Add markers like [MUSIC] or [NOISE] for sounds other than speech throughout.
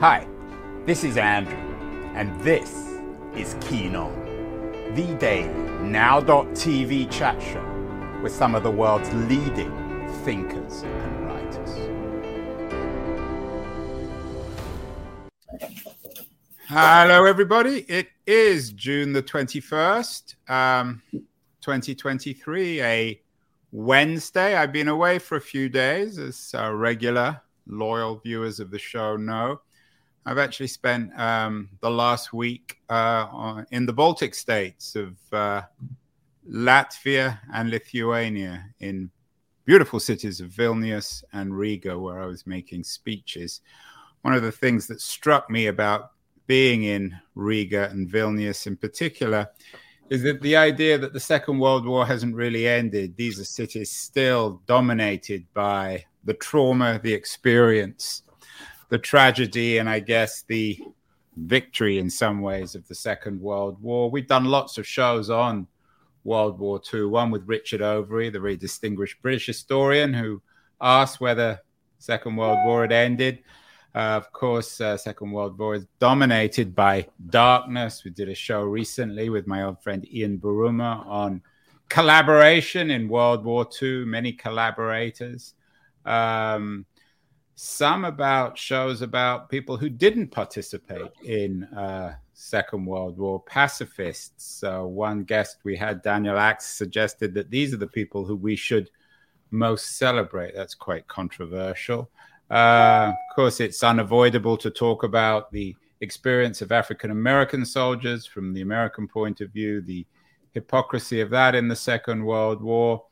Hi, this is Andrew, and this is Keen On, the daily now.tv chat show with some of the world's leading thinkers and writers. Hello, everybody. It is June the 21st, um, 2023, a Wednesday. I've been away for a few days, as our regular loyal viewers of the show know. I've actually spent um, the last week uh, in the Baltic states of uh, Latvia and Lithuania in beautiful cities of Vilnius and Riga, where I was making speeches. One of the things that struck me about being in Riga and Vilnius in particular is that the idea that the Second World War hasn't really ended. These are cities still dominated by the trauma, the experience the tragedy and I guess the victory in some ways of the Second World War. We've done lots of shows on World War II, one with Richard Overy, the very distinguished British historian who asked whether Second World War had ended. Uh, of course, uh, Second World War is dominated by darkness. We did a show recently with my old friend Ian Buruma on collaboration in World War II, many collaborators. Um, some about shows about people who didn't participate in uh, Second World War, pacifists. So one guest we had, Daniel Axe, suggested that these are the people who we should most celebrate. That's quite controversial. Uh, of course, it's unavoidable to talk about the experience of African American soldiers from the American point of view, the hypocrisy of that in the Second World War.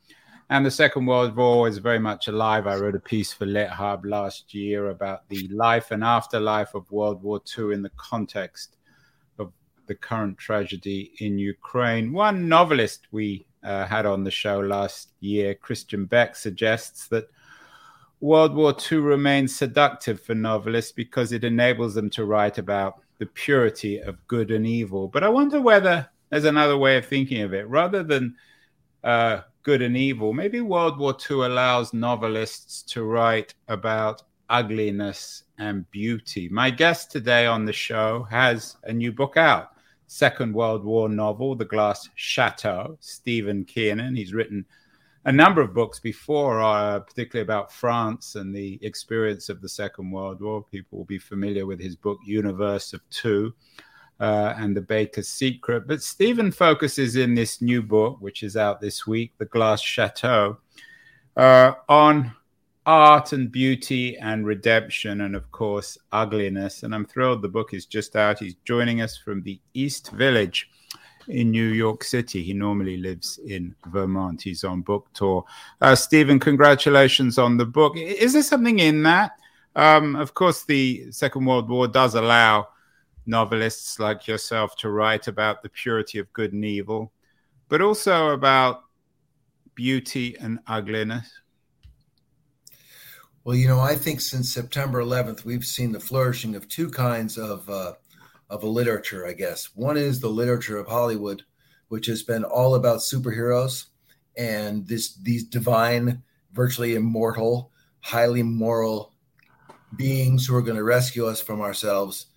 And the Second World War is very much alive. I wrote a piece for LitHub last year about the life and afterlife of World War II in the context of the current tragedy in Ukraine. One novelist we uh, had on the show last year, Christian Beck, suggests that World War II remains seductive for novelists because it enables them to write about the purity of good and evil. But I wonder whether there's another way of thinking of it. Rather than uh, good and evil. Maybe World War II allows novelists to write about ugliness and beauty. My guest today on the show has a new book out. Second World War novel, The Glass Chateau, Stephen Kiernan. He's written a number of books before, uh, particularly about France and the experience of the Second World War. People will be familiar with his book, Universe of Two uh, and The Baker's Secret. But Stephen focuses in this new book, which is out this week, The Glass Chateau, uh, on art and beauty and redemption, and of course, ugliness. And I'm thrilled the book is just out. He's joining us from the East Village in New York City. He normally lives in Vermont. He's on book tour. Uh, Stephen, congratulations on the book. Is there something in that? Um, of course, the Second World War does allow novelists like yourself to write about the purity of good and evil, but also about beauty and ugliness? Well, you know, I think since September 11th, we've seen the flourishing of two kinds of uh, of a literature. I guess one is the literature of Hollywood, which has been all about superheroes and this these divine, virtually immortal, highly moral beings who are going to rescue us from ourselves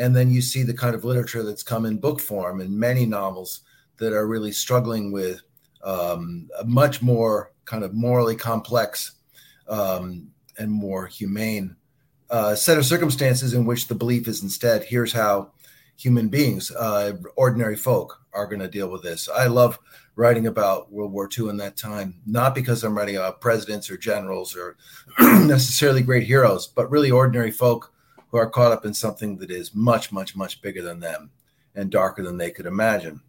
and then you see the kind of literature that's come in book form and many novels that are really struggling with um, a much more kind of morally complex um, and more humane uh, set of circumstances in which the belief is instead here's how human beings, uh, ordinary folk, are going to deal with this. I love writing about World War II in that time, not because I'm writing about presidents or generals or [CLEARS THROAT] necessarily great heroes, but really ordinary folk who are caught up in something that is much, much, much bigger than them and darker than they could imagine.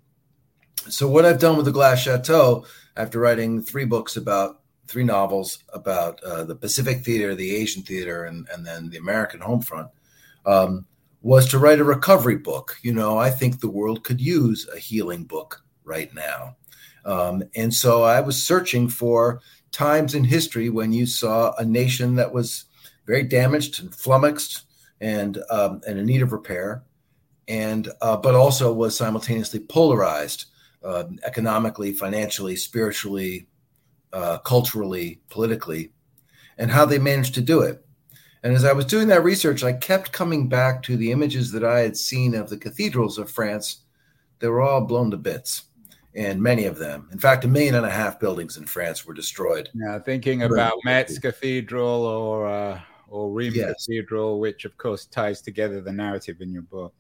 So, what I've done with the Glass Chateau, after writing three books about three novels about uh, the Pacific theater, the Asian theater, and, and then the American home front, um, was to write a recovery book. You know, I think the world could use a healing book right now. Um, and so I was searching for times in history when you saw a nation that was very damaged and flummoxed and um, and in need of repair, and uh, but also was simultaneously polarized uh, economically, financially, spiritually, uh, culturally, politically, and how they managed to do it. And as I was doing that research, I kept coming back to the images that I had seen of the cathedrals of France. They were all blown to bits, and many of them, in fact, a million and a half buildings in France were destroyed. Yeah, thinking about Metz Cathedral or uh, or Rheims yes. Cathedral, which of course ties together the narrative in your book.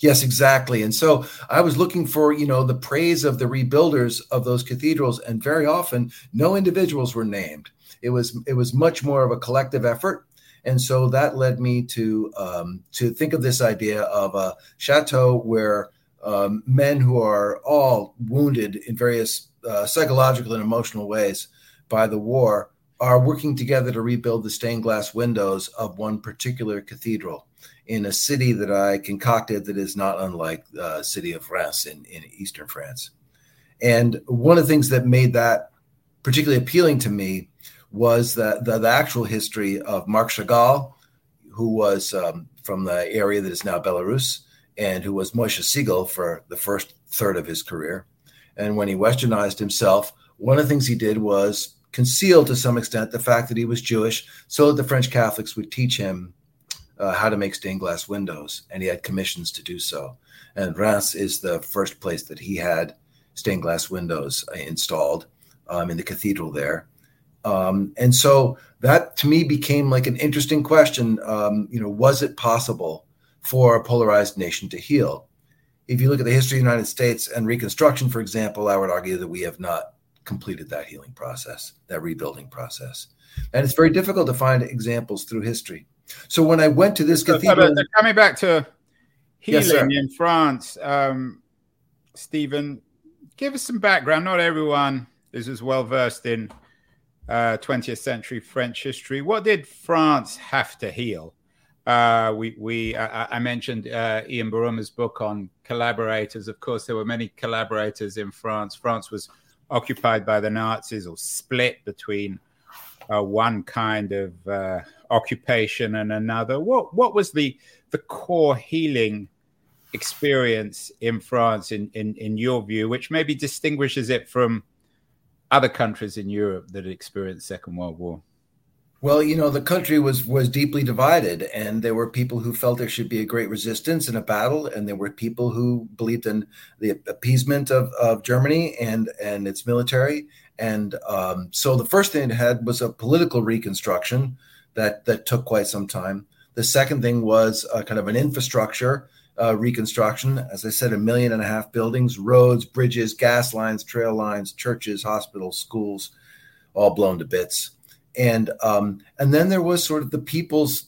Yes, exactly. And so I was looking for, you know, the praise of the rebuilders of those cathedrals, and very often no individuals were named. It was it was much more of a collective effort, and so that led me to um, to think of this idea of a chateau where um, men who are all wounded in various uh, psychological and emotional ways by the war are working together to rebuild the stained glass windows of one particular cathedral in a city that I concocted that is not unlike the uh, city of Reims in, in eastern France. And one of the things that made that particularly appealing to me was the, the, the actual history of Marc Chagall, who was um, from the area that is now Belarus, and who was Moshe Siegel for the first third of his career. And when he westernized himself, one of the things he did was conceal to some extent the fact that he was Jewish so that the French Catholics would teach him uh, how to make stained glass windows, and he had commissions to do so. And Reims is the first place that he had stained glass windows uh, installed um, in the cathedral there. Um, and so that to me became like an interesting question. Um, you know, was it possible for a polarized nation to heal? If you look at the history of the United States and Reconstruction, for example, I would argue that we have not completed that healing process, that rebuilding process. And it's very difficult to find examples through history. So when I went to this cathedral, coming back to healing yes, in France, um, Stephen, give us some background. Not everyone is as well versed in uh, 20th century French history. What did France have to heal? Uh, we, we, I, I mentioned uh, Ian Buruma's book on collaborators. Of course, there were many collaborators in France. France was occupied by the Nazis or split between uh, one kind of uh, occupation and another. What what was the the core healing experience in France, in in, in your view, which maybe distinguishes it from other countries in Europe that experienced Second World War? Well, you know, the country was was deeply divided, and there were people who felt there should be a great resistance and a battle, and there were people who believed in the appeasement of, of Germany and and its military. And um, so, the first thing it had was a political reconstruction that that took quite some time. The second thing was kind of an infrastructure uh, reconstruction. As I said, a million and a half buildings, roads, bridges, gas lines, trail lines, churches, hospitals, schools, all blown to bits and um, and then there was sort of the people's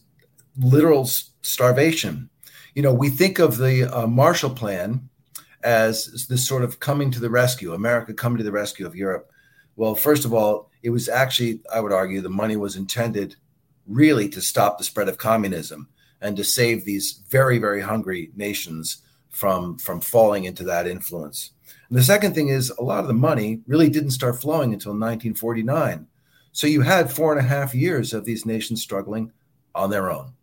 literal starvation. You know, we think of the uh, Marshall Plan as this sort of coming to the rescue, America coming to the rescue of Europe. Well, first of all, it was actually, I would argue, the money was intended really to stop the spread of communism and to save these very, very hungry nations from from falling into that influence. And the second thing is, a lot of the money really didn't start flowing until 1949 so you had four and a half years of these nations struggling on their own,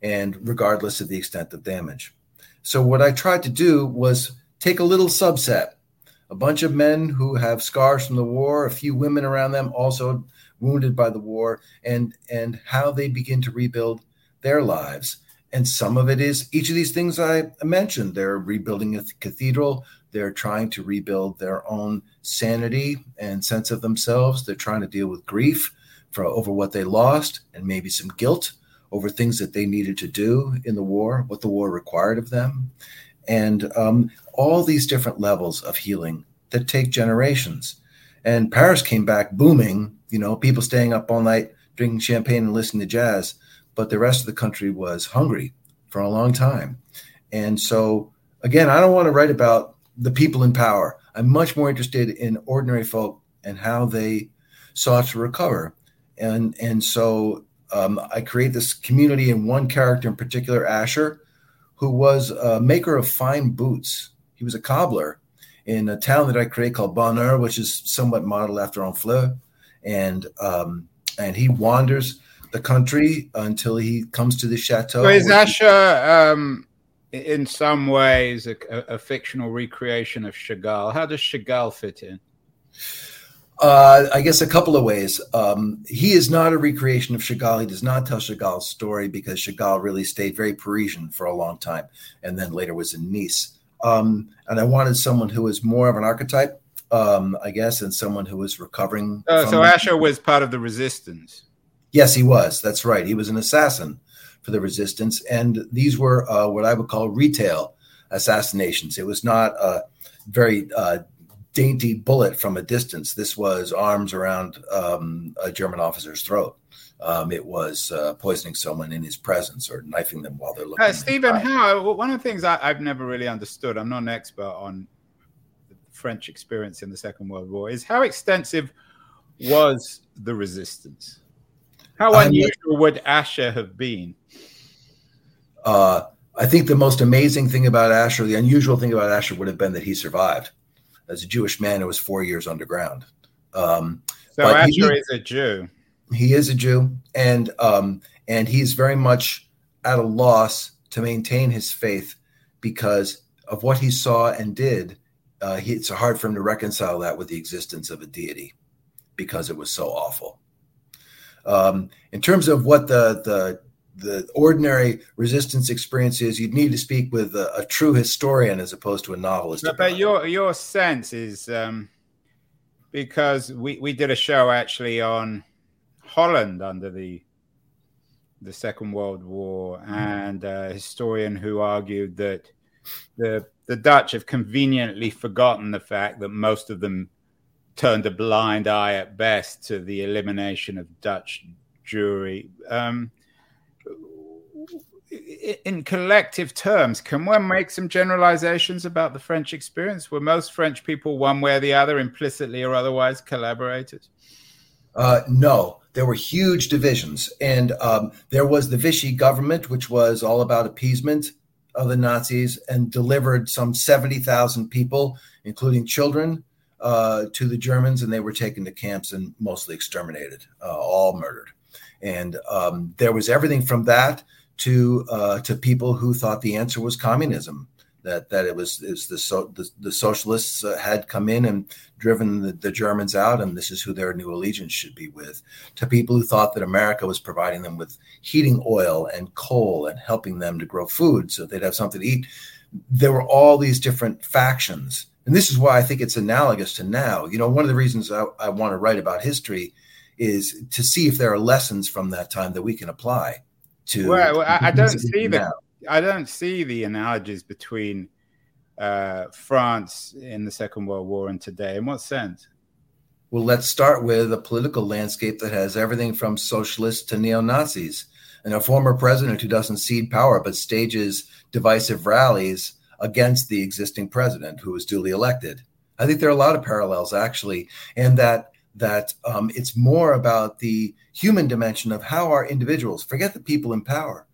and regardless of the extent of damage. So what I tried to do was take a little subset, a bunch of men who have scars from the war, a few women around them also wounded by the war, and and how they begin to rebuild their lives. And some of it is each of these things I mentioned. They're rebuilding a cathedral, they're trying to rebuild their own sanity and sense of themselves. They're trying to deal with grief for over what they lost and maybe some guilt over things that they needed to do in the war, what the war required of them, and um, all these different levels of healing that take generations. And Paris came back booming, you know, people staying up all night drinking champagne and listening to jazz, but the rest of the country was hungry for a long time. And so, again, I don't want to write about the people in power. I'm much more interested in ordinary folk and how they sought to recover. And and so um, I create this community in one character in particular, Asher, who was a maker of fine boots. He was a cobbler in a town that I create called Bonheur, which is somewhat modeled after Honfleur. And um, and he wanders the country until he comes to the chateau. So is Asher um, in some ways a, a, fictional recreation of Chagall. How does Chagall fit in? Uh, I guess a couple of ways. Um, he is not a recreation of Chagall. He does not tell Chagall's story because Chagall really stayed very Parisian for a long time and then later was in Nice. Um, and I wanted someone who was more of an archetype, um, I guess, and someone who was recovering. Uh, so Asher was part of the resistance. Yes, he was. That's right. He was an assassin for the resistance. And these were uh, what I would call retail assassinations. It was not a very uh, dainty bullet from a distance. This was arms around um, a German officer's throat. Um, it was uh, poisoning someone in his presence or knifing them while they're looking. Uh, Stephen, how one of the things I, have never really understood. I'm not an expert on the French experience in the Second World War. Is how extensive was the resistance? How unusual would Asher have been? Uh, I think the most amazing thing about Asher, the unusual thing about Asher, would have been that he survived as a Jewish man who was four years underground. Um, so Asher he, is a Jew. He is a Jew, and um, and he's very much at a loss to maintain his faith because of what he saw and did. Uh, he, it's hard for him to reconcile that with the existence of a deity because it was so awful. Um, in terms of what the the the ordinary resistance experience is, you'd need to speak with a, a true historian as opposed to a novelist. But, but your your sense is um, because we, we did a show actually on Holland under the the Second World War, and a historian who argued that the the Dutch have conveniently forgotten the fact that most of them turned a blind eye at best to the elimination of Dutch Jewry. Um, in collective terms, can one make some generalizations about the French experience? Were most French people, one way or the other, implicitly or otherwise, collaborators? Uh, no, there were huge divisions. And um, there was the Vichy government, which was all about appeasement of the Nazis and delivered some 70,000 people, including children, uh, to the Germans. And they were taken to camps and mostly exterminated, uh, all murdered. And um, there was everything from that to uh, to people who thought the answer was communism. That that it was is the, so, the, the socialists uh, had come in and driven the, the, Germans out, and this is who their new allegiance should be with. To people who thought that America was providing them with heating oil and coal and helping them to grow food so they'd have something to eat. There were all these different factions, and this is why I think it's analogous to now. You know, one of the reasons I, I want to write about history is to see if there are lessons from that time that we can apply to. Well, I, I don't [LAUGHS] see the I don't see the analogies between uh, France in the Second World War and today. In what sense? Well, let's start with a political landscape that has everything from socialists to neo Nazis, and a former president who doesn't cede power but stages divisive rallies against the existing president who was duly elected. I think there are a lot of parallels actually, and that that um, it's more about the human dimension of how our individuals forget the people in power.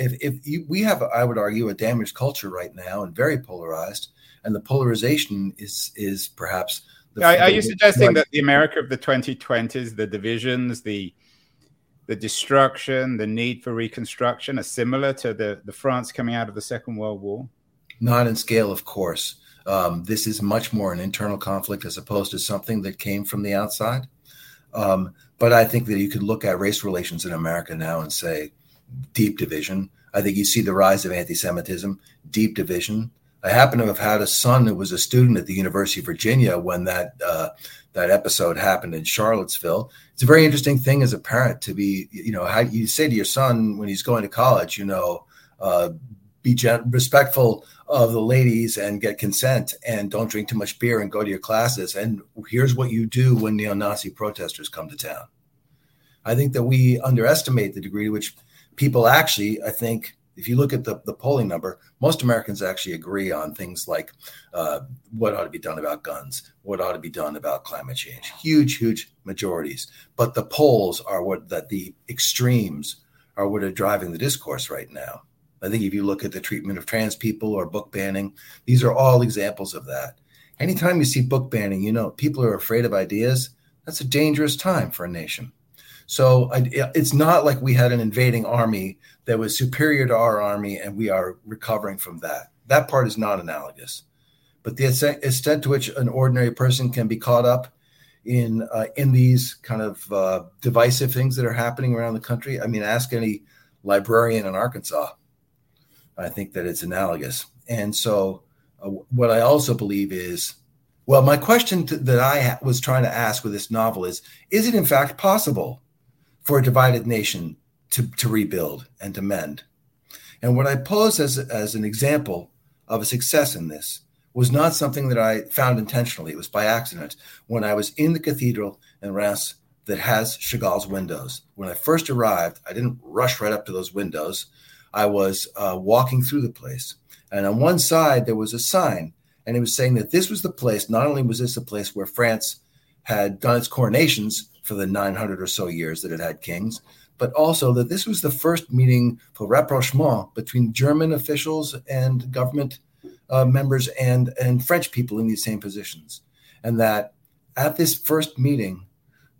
If, if you, we have, I would argue, a damaged culture right now and very polarized, and the polarization is is perhaps. The, are, are you suggesting that the America of the 2020s, the divisions, the the destruction, the need for reconstruction, are similar to the the France coming out of the Second World War? Not in scale, of course. Um, this is much more an internal conflict as opposed to something that came from the outside. Um, but I think that you could look at race relations in America now and say deep division. I think you see the rise of anti Semitism, deep division. I happen to have had a son who was a student at the University of Virginia when that uh, that episode happened in Charlottesville. It's a very interesting thing as a parent to be, you know, how you say to your son when he's going to college, you know, uh, be respectful of the ladies and get consent and don't drink too much beer and go to your classes. And here's what you do when neo Nazi protesters come to town. I think that we underestimate the degree to which people actually, I think, if you look at the, the polling number, most Americans actually agree on things like uh, what ought to be done about guns, what ought to be done about climate change. Huge, huge majorities. But the polls are what that the extremes are what are driving the discourse right now. I think if you look at the treatment of trans people or book banning, these are all examples of that. Anytime you see book banning, you know, people are afraid of ideas. That's a dangerous time for a nation. So I, it's not like we had an invading army that was superior to our army and we are recovering from that. That part is not analogous. But the extent to which an ordinary person can be caught up in uh, in these kind of uh, divisive things that are happening around the country. I mean, ask any librarian in Arkansas. I think that it's analogous. And so, uh, what I also believe is, well, my question to, that I ha- was trying to ask with this novel is: Is it in fact possible for a divided nation to to rebuild and to mend? And what I pose as as an example of a success in this was not something that I found intentionally. It was by accident. When I was in the cathedral in Reims that has Chagall's windows, when I first arrived, I didn't rush right up to those windows. I was uh, walking through the place. And on one side, there was a sign, and it was saying that this was the place, not only was this a place where France had done its coronations for the 900 or so years that it had kings, but also that this was the first meeting for rapprochement between German officials and government uh, members and and French people in these same positions, and that at this first meeting,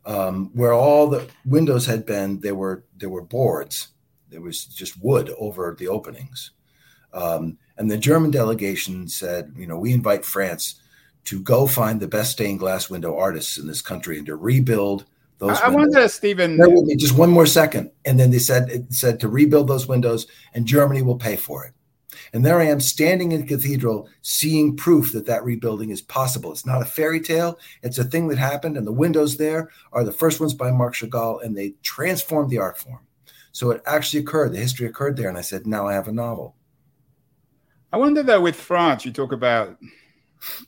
um, where all the windows had been, there were there were boards, there was just wood over the openings, um, and the German delegation said, you know, we invite France to go find the best stained glass window artists in this country and to rebuild those. I windows. wonder, Stephen. Bear with me just one more second, and then they said it said to rebuild those windows, and Germany will pay for it. And there I am standing in the cathedral, seeing proof that that rebuilding is possible. It's not a fairy tale, it's a thing that happened. And the windows there are the first ones by Marc Chagall, and they transformed the art form. So it actually occurred. The history occurred there. And I said, now I have a novel. I wonder, though, with France, you talk about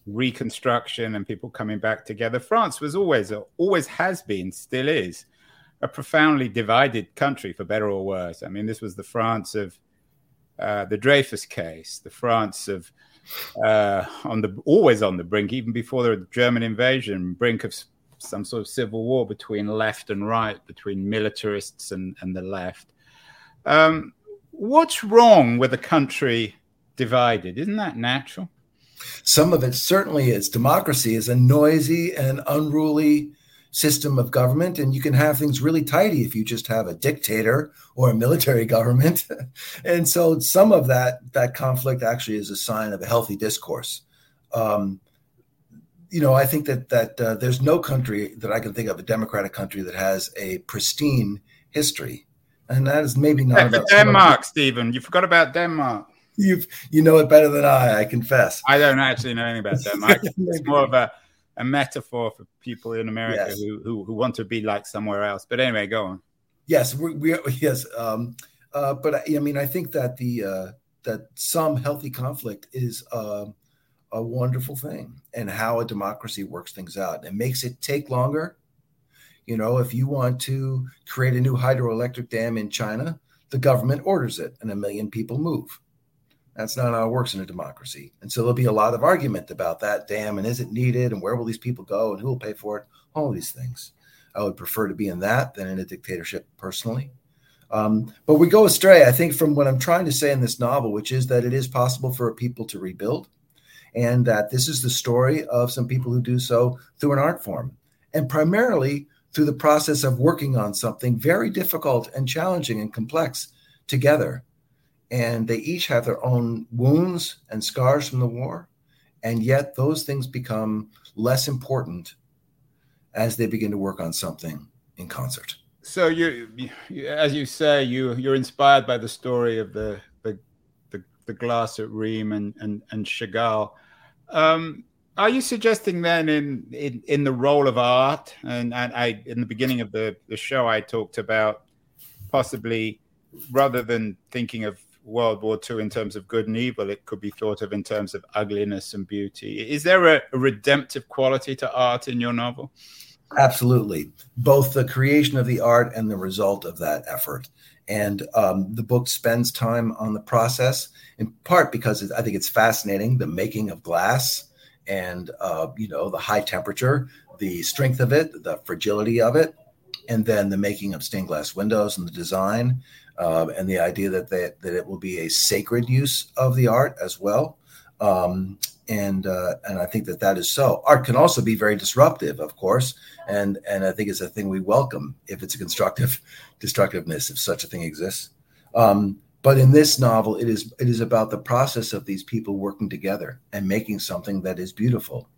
reconstruction and people coming back together. France was always, always has been, still is, a profoundly divided country, for better or worse. I mean, this was the France of uh, the Dreyfus case, the France of uh, on the always on the brink, even before the German invasion, brink of some sort of civil war between left and right, between militarists and, and the left. Um, what's wrong with a country divided? Isn't that natural? Some of it certainly is. Democracy is a noisy and unruly system of government and you can have things really tidy if you just have a dictator or a military [LAUGHS] government and so some of that that conflict actually is a sign of a healthy discourse um, you know i think that that uh, there's no country that i can think of a democratic country that has a pristine history and that is maybe not about denmark stephen you forgot about denmark you you know it better than i i confess i don't actually know anything about denmark [LAUGHS] it's more of a a metaphor for people in America yes. who, who, who want to be like somewhere else. But anyway, go on. Yes, we, we [LAUGHS] yes, um, uh, but I, I, mean, I think that the uh, that some healthy conflict is uh, a wonderful thing, and how a democracy works things out. It makes it take longer. You know, if you want to create a new hydroelectric dam in China, the government orders it, and a million people move. That's not how it works in a democracy. And so there'll be a lot of argument about that dam and is it needed and where will these people go and who will pay for it? All these things. I would prefer to be in that than in a dictatorship personally. Um, but we go astray, I think, from what I'm trying to say in this novel, which is that it is possible for a people to rebuild and that this is the story of some people who do so through an art form and primarily through the process of working on something very difficult and challenging and complex together. And they each have their own wounds and scars from the war and yet those things become less important as they begin to work on something in concert. So you, as you say you you're inspired by the story of the the the, the glass at Rheims and and, and chagall um, are you suggesting then in, in in the role of art and, and i in the beginning of the the show i talked about possibly rather than thinking of World War II in terms of good and evil, it could be thought of in terms of ugliness and beauty. Is there a, a redemptive quality to art in your novel? Absolutely. Both the creation of the art and the result of that effort. And um, the book spends time on the process, in part because I think it's fascinating the making of glass and, uh, you know, the high temperature, the strength of it, the fragility of it, and then the making of stained glass windows and the design um, and the idea that, they, that it will be a sacred use of the art as well. Um, and uh, and I think that that is so. Art can also be very disruptive, of course, and and I think it's a thing we welcome if it's a constructive [LAUGHS] destructiveness, if such a thing exists. Um, but in this novel, it is it is about the process of these people working together and making something that is beautiful.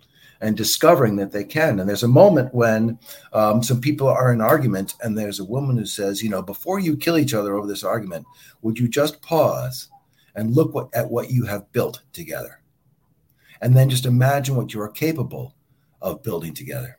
and discovering that they can. And there's a moment when um, some people are in argument, and there's a woman who says, you know, before you kill each other over this argument, would you just pause and look what, at what you have built together? And then just imagine what you are capable of building together.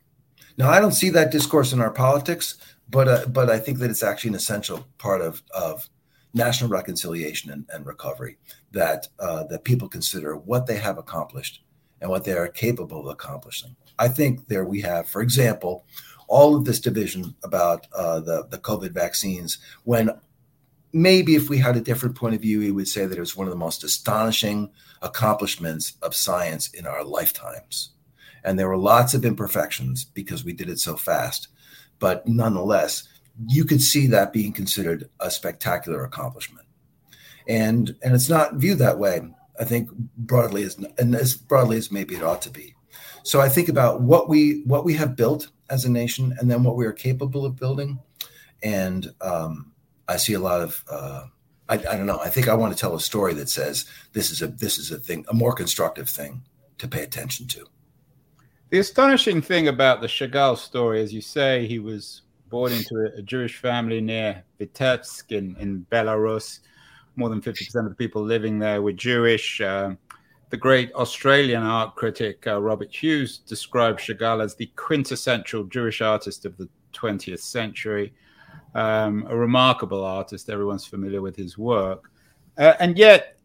Now, I don't see that discourse in our politics, but uh, but I think that it's actually an essential part of of national reconciliation and, and recovery that uh, that people consider what they have accomplished and what they are capable of accomplishing. I think there we have, for example, all of this division about uh, the the COVID vaccines. When maybe if we had a different point of view, we would say that it was one of the most astonishing accomplishments of science in our lifetimes. And there were lots of imperfections because we did it so fast. But nonetheless, you could see that being considered a spectacular accomplishment. And and it's not viewed that way. I think broadly as and as broadly as maybe it ought to be. So I think about what we what we have built as a nation, and then what we are capable of building. And um, I see a lot of uh, I, I don't know. I think I want to tell a story that says this is a this is a thing, a more constructive thing to pay attention to. The astonishing thing about the Chagall story, as you say, he was born into a, Jewish family near Vitebsk in, in Belarus. More than 50% of the people living there were Jewish. Uh, the great Australian art critic uh, Robert Hughes described Chagall as the quintessential Jewish artist of the 20th century. Um, a remarkable artist. Everyone's familiar with his work. Uh, and yet,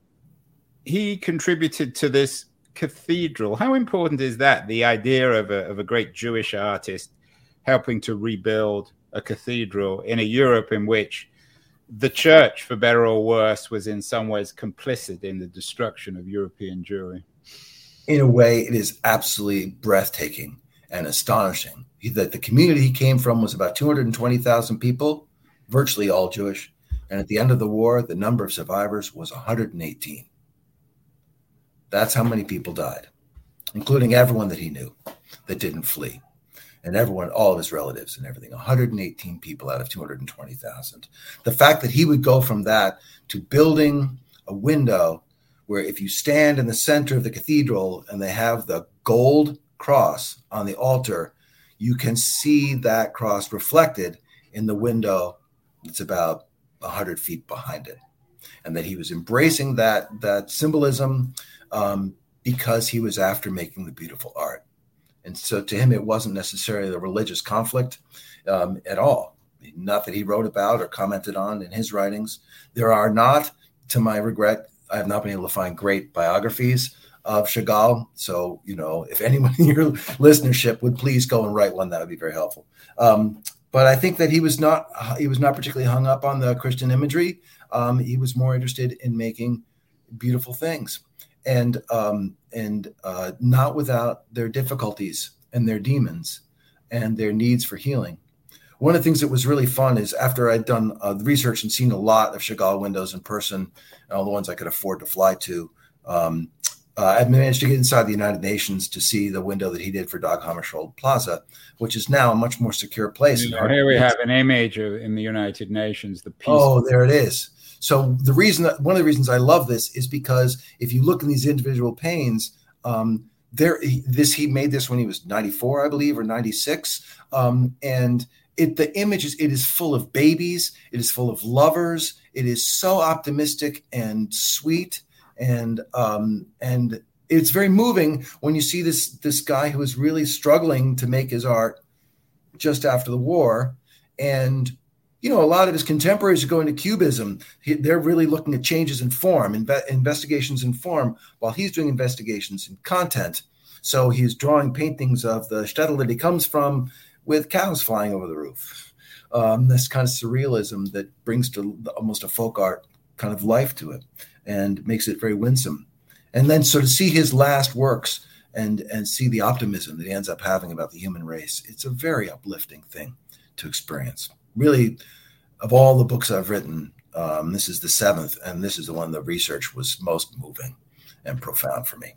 he contributed to this cathedral. How important is that? The idea of a, of a great Jewish artist helping to rebuild a cathedral in a Europe in which the church, for better or worse, was in some ways complicit in the destruction of European Jewry. In a way, it is absolutely breathtaking and astonishing that the community he came from was about 220,000 people, virtually all Jewish. And at the end of the war, the number of survivors was 118. That's how many people died, including everyone that he knew that didn't flee and everyone, all of his relatives and everything, 118 people out of 220,000. The fact that he would go from that to building a window where if you stand in the center of the cathedral and they have the gold cross on the altar, you can see that cross reflected in the window that's about 100 feet behind it. And that he was embracing that, that symbolism um, because he was after making the beautiful art. And so to him, it wasn't necessarily the religious conflict um, at all. Not that he wrote about or commented on in his writings. There are not, to my regret, I have not been able to find great biographies of Chagall. So, you know, if anyone in your listenership would please go and write one, that would be very helpful. Um, but I think that he was not he was not particularly hung up on the Christian imagery. Um, he was more interested in making beautiful things and um, and uh, not without their difficulties and their demons and their needs for healing. One of the things that was really fun is after I'd done uh, research and seen a lot of Chagall windows in person, and all the ones I could afford to fly to, um, uh, I managed to get inside the United Nations to see the window that he did for Dag Hammarskjöld Plaza, which is now a much more secure place. here we have an image of, in the United Nations. The peace. Oh, there it is. So the reason that one of the reasons I love this is because if you look in these individual panes, um, there this he made this when he was 94, I believe, or 96, um, and it the image is it is full of babies, it is full of lovers, it is so optimistic and sweet, and um, and it's very moving when you see this this guy who is really struggling to make his art just after the war and you know, a lot of his contemporaries are going to cubism. He, they're really looking at changes in form, inve- investigations in form, while he's doing investigations in content. So he's drawing paintings of the shtetl that he comes from with cows flying over the roof. Um, this kind of surrealism that brings to almost a folk art kind of life to it and makes it very winsome. And then so to see his last works and and see the optimism that he ends up having about the human race, it's a very uplifting thing to experience really, of all the books I've written, um, this is the seventh, and this is the one the research was most moving and profound for me.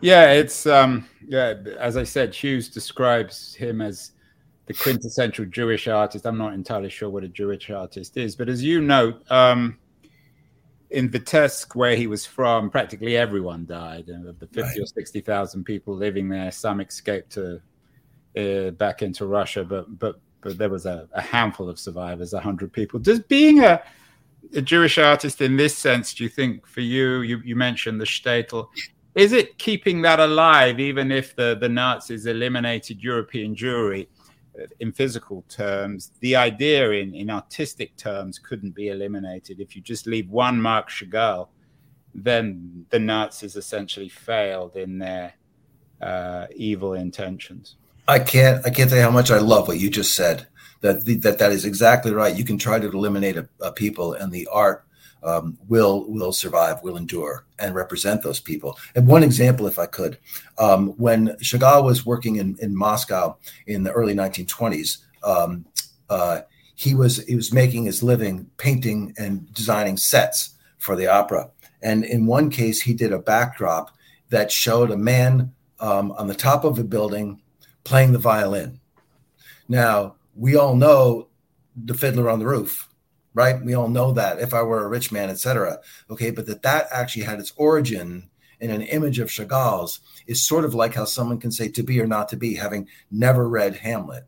Yeah, it's um, yeah. As I said, Hughes describes him as the quintessential Jewish artist. I'm not entirely sure what a Jewish artist is, but as you note, um, in Vitebsk, where he was from, practically everyone died. And of the 50 right. or 60,000 people living there, some escaped to uh, back into Russia, but but but there was a, a handful of survivors, 100 people. Does being a, a Jewish artist in this sense, do you think for you, you, you mentioned the shtetl, is it keeping that alive even if the, the Nazis eliminated European Jewry? In physical terms, the idea in, in artistic terms couldn't be eliminated. If you just leave one Marc Chagall, then the Nazis essentially failed in their uh, evil intentions. I can't. I can't tell you how much I love what you just said. That that that is exactly right. You can try to eliminate a, a people, and the art um, will will survive, will endure, and represent those people. And one example, if I could, um, when Chagall was working in, in Moscow in the early 1920s, um, uh, he was he was making his living painting and designing sets for the opera. And in one case, he did a backdrop that showed a man um, on the top of a building playing the violin. Now we all know the Fiddler on the Roof right? We all know that if I were a rich man, etc. Okay, but that that actually had its origin in an image of Chagall's is sort of like how someone can say to be or not to be, having never read Hamlet,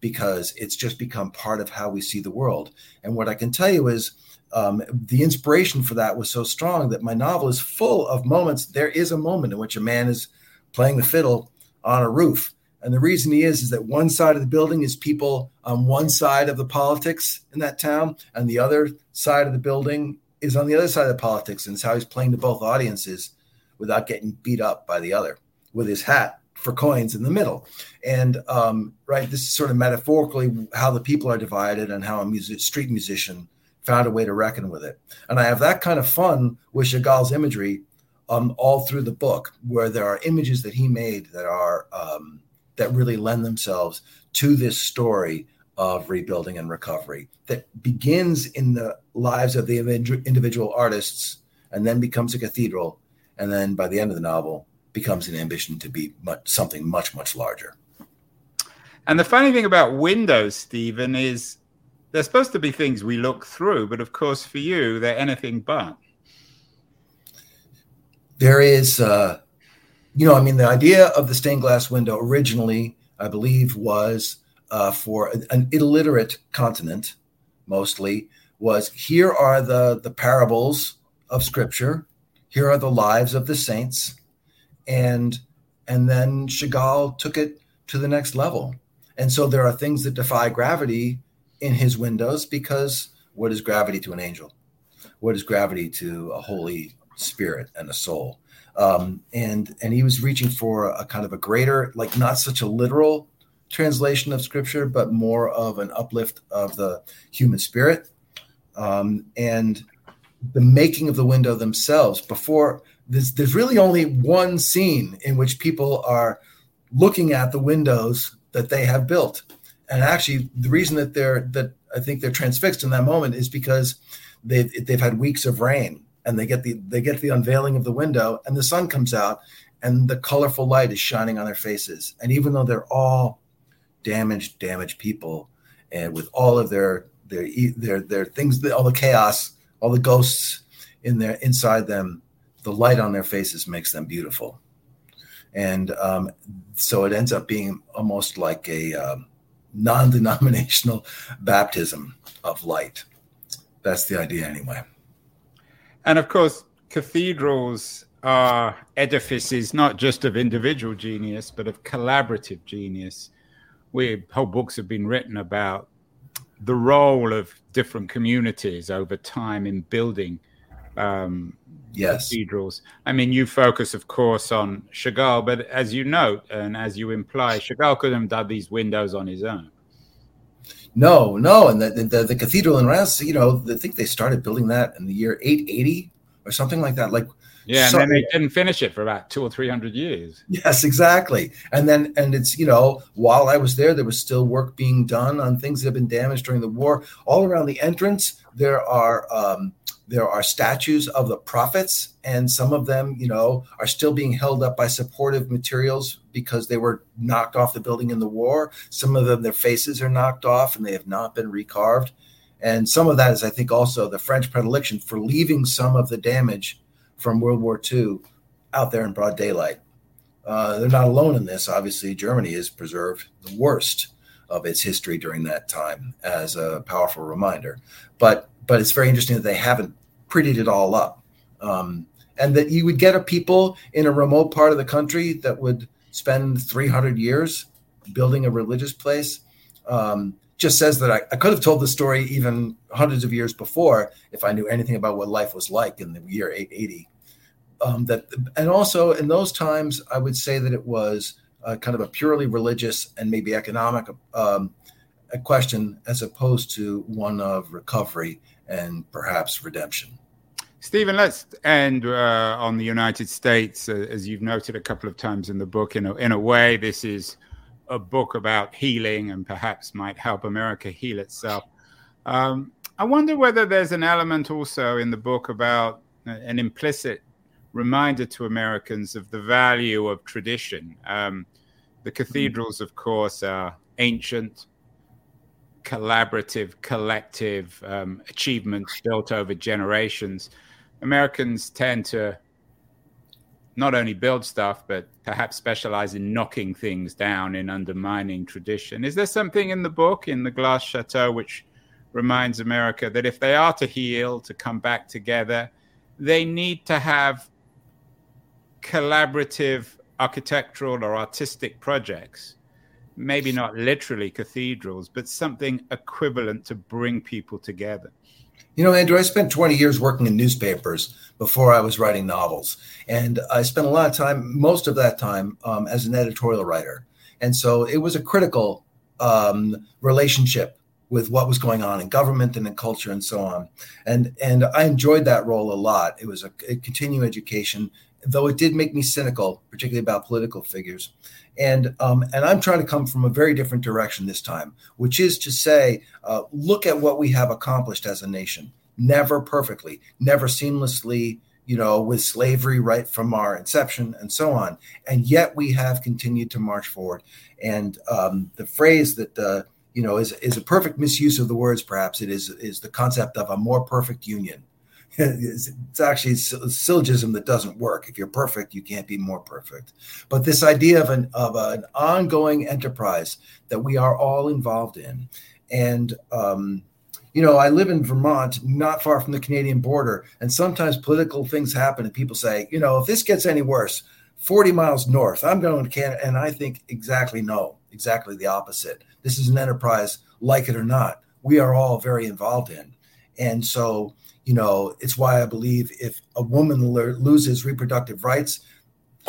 because it's just become part of how we see the world. And what I can tell you is. Um, the inspiration for that was so strong that my novel is full of moments. There is a moment in which a man is playing the fiddle on a roof and the reason he is is that one side of the building is people on one side of the politics in that town, and the other side of the building is on the other side of the politics. And it's how he's playing to both audiences without getting beat up by the other with his hat for coins in the middle. And um, right, this is sort of metaphorically how the people are divided and how a music, street musician found a way to reckon with it. And I have that kind of fun with Chagall's imagery um, all through the book, where there are images that he made that are um, that really lend themselves to this story of rebuilding and recovery that begins in the lives of the individual artists and then becomes a cathedral and then by the end of the novel becomes an ambition to be much, something much much larger. And the funny thing about windows stephen is they're supposed to be things we look through but of course for you they're anything but. There is uh, you know, I mean, the idea of the stained glass window originally, I believe, was uh, for an illiterate continent, mostly, was here are the the parables of Scripture, here are the lives of the saints, and and then Chagall took it to the next level. And so there are things that defy gravity in his windows because what is gravity to an angel? What is gravity to a holy spirit and a soul? Um, and and he was reaching for a, kind of a greater, like not such a literal translation of scripture, but more of an uplift of the human spirit, um, and the making of the window themselves. Before there's there's really only one scene in which people are looking at the windows that they have built, and actually the reason that they're that I think they're transfixed in that moment is because they've they've had weeks of rain and they get the they get the unveiling of the window and the sun comes out and the colorful light is shining on their faces. And even though they're all damaged damaged people and with all of their their their their things all the chaos all the ghosts in their inside them the light on their faces makes them beautiful. And um, so it ends up being almost like a um, non-denominational [LAUGHS] baptism of light. That's the idea anyway and of course, cathedrals are edifices not just of individual genius, but of collaborative genius. We whole books have been written about the role of different communities over time in building um, yes. cathedrals. I mean, you focus, of course, on Chagall, but as you note and as you imply, Chagall couldn't have done these windows on his own. No, no, and the, the, the cathedral in Reims, you know, I think they started building that in the year 880 or something like that. Like, yeah, so, and then they didn't finish it for about two or three hundred years. Yes, exactly. And then, and it's you know, while I was there, there was still work being done on things that have been damaged during the war. All around the entrance, there are um, there are statues of the prophets, and some of them, you know, are still being held up by supportive materials because they were knocked off the building in the war. Some of them, their faces are knocked off and they have not been recarved. And some of that is, I think, also the French predilection for leaving some of the damage from World War II out there in broad daylight. Uh, they're not alone in this. Obviously, Germany has preserved the worst of its history during that time as a powerful reminder. But but it's very interesting that they haven't prettied it all up, um, and that you would get a people in a remote part of the country that would spend 300 years building a religious place. Um, just says that I, I could have told the story even hundreds of years before if I knew anything about what life was like in the year 880 um, that and also in those times i would say that it was kind of a purely religious and maybe economic um, question as opposed to one of recovery and perhaps redemption Stephen, let's end uh, on the United States, uh, as you've noted a couple of times in the book. In a, in a way, this is a book about healing and perhaps might help America heal itself. Um, I wonder whether there's an element also in the book about uh, an implicit reminder to Americans of the value of tradition. Um, the cathedrals, of course, are ancient, collaborative, collective um, achievements built over generations. Americans tend to not only build stuff, but perhaps specialize in knocking things down, in undermining tradition. Is there something in the book, in the Glass Chateau, which reminds America that if they are to heal, to come back together, they need to have collaborative architectural or artistic projects, maybe not literally cathedrals, but something equivalent to bring people together. You know, Andrew, I spent 20 years working in newspapers before I was writing novels. And I spent a lot of time, most of that time, um, as an editorial writer. And so it was a critical um, relationship with what was going on in government and in culture and so on. And and I enjoyed that role a lot. It was a, a continuing education though it did make me cynical, particularly about political figures. And um, and I'm trying to come from a very different direction this time, which is to say, uh, look at what we have accomplished as a nation. Never perfectly, never seamlessly, you know, with slavery right from our inception and so on. And yet we have continued to march forward. And um, the phrase that uh, you know is is a perfect misuse of the words. Perhaps it is is the concept of a more perfect union it's actually a syllogism that doesn't work. If you're perfect, you can't be more perfect. But this idea of an of an ongoing enterprise that we are all involved in, and um, you know, I live in Vermont, not far from the Canadian border, and sometimes political things happen, and people say, you know, if this gets any worse, 40 miles north, I'm going to Canada, and I think exactly no, exactly the opposite. This is an enterprise, like it or not, we are all very involved in, and so you know, it's why I believe if a woman loses reproductive rights,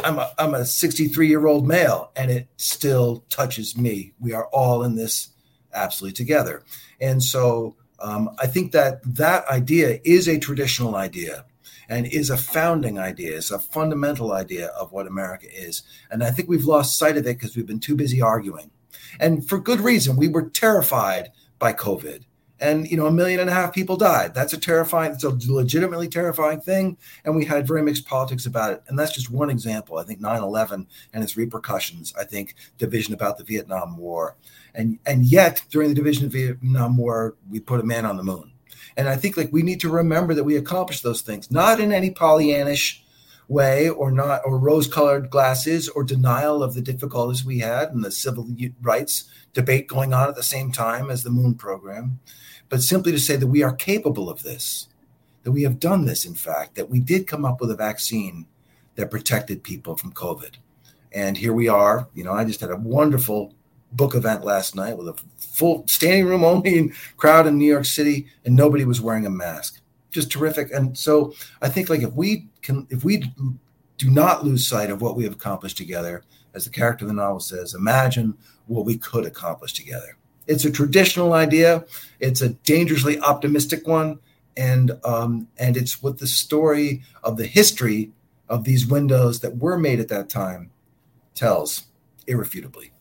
I'm a, I'm a 63 year old male and it still touches me. We are all in this absolutely together. And so um, I think that that idea is a traditional idea and is a founding idea, is a fundamental idea of what America is. And I think we've lost sight of it because we've been too busy arguing. And for good reason, we were terrified by COVID and you know a million and a half people died. That's a terrifying it's a legitimately terrifying thing and we had very mixed politics about it. And that's just one example i think 9-11 and its repercussions i think division about the vietnam war. And and yet during the division of vietnam war we put a man on the moon. And i think like we need to remember that we accomplished those things not in any pollyannish way or not or rose colored glasses or denial of the difficulties we had and the civil rights debate going on at the same time as the moon program but simply to say that we are capable of this, that we have done this, in fact, that we did come up with a vaccine that protected people from COVID. And here we are. You know, I just had a wonderful book event last night with a full standing room only [LAUGHS] crowd in New York City, and nobody was wearing a mask. Just terrific. And so I think like if we can, if we do not lose sight of what we have accomplished together, as the character of the novel says, imagine what we could accomplish together. It's a traditional idea. It's a dangerously optimistic one, and um, and it's what the story of the history of these windows that were made at that time tells irrefutably.